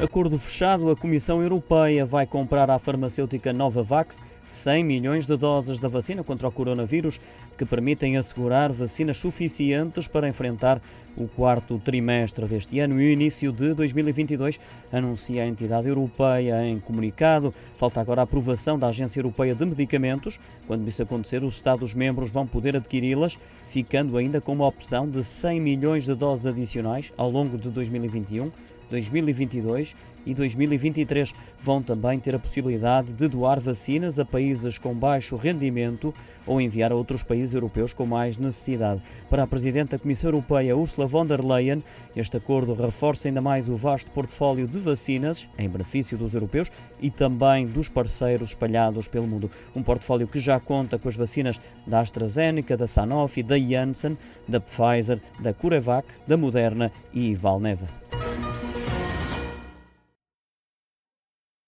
Acordo fechado, a Comissão Europeia vai comprar à farmacêutica Novavax 100 milhões de doses da vacina contra o coronavírus que permitem assegurar vacinas suficientes para enfrentar o quarto trimestre deste ano e o início de 2022, anuncia a entidade europeia em comunicado. Falta agora a aprovação da Agência Europeia de Medicamentos. Quando isso acontecer, os Estados-membros vão poder adquiri-las, ficando ainda com uma opção de 100 milhões de doses adicionais ao longo de 2021. 2022 e 2023 vão também ter a possibilidade de doar vacinas a países com baixo rendimento ou enviar a outros países europeus com mais necessidade. Para a Presidente da Comissão Europeia, Ursula von der Leyen, este acordo reforça ainda mais o vasto portfólio de vacinas em benefício dos europeus e também dos parceiros espalhados pelo mundo. Um portfólio que já conta com as vacinas da AstraZeneca, da Sanofi, da Janssen, da Pfizer, da CureVac, da Moderna e Valneva.